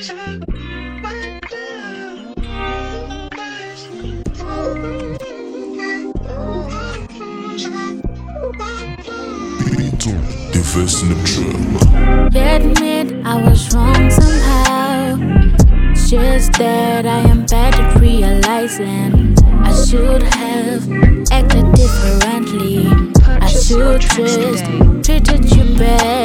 the in the trap. Admit I was wrong somehow. It's just that I am bad at realizing I should have acted differently. I should just treated you better.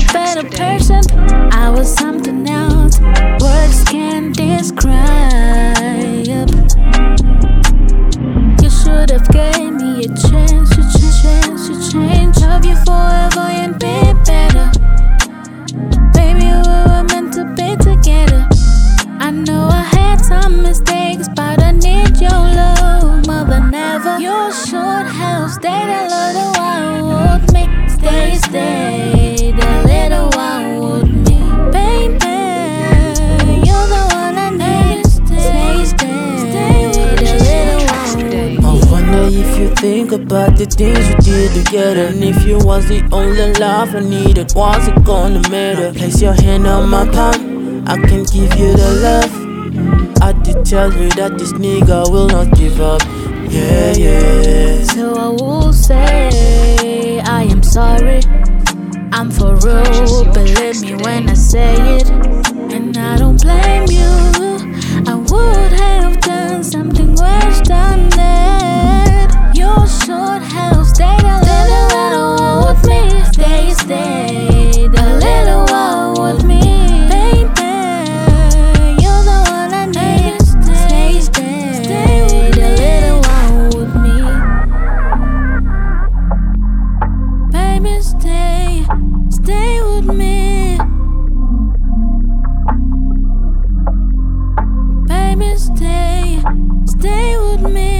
A better person. I was something else. Words can't describe. Think about the things we did together. And if you was the only love I needed, was it gonna matter? Place your hand on my palm, I can give you the love. I did tell you that this nigga will not give up. Yeah, yeah. So I will say I am sorry. I'm for real, believe me when I say it. stay with me. Baby, stay, stay with me.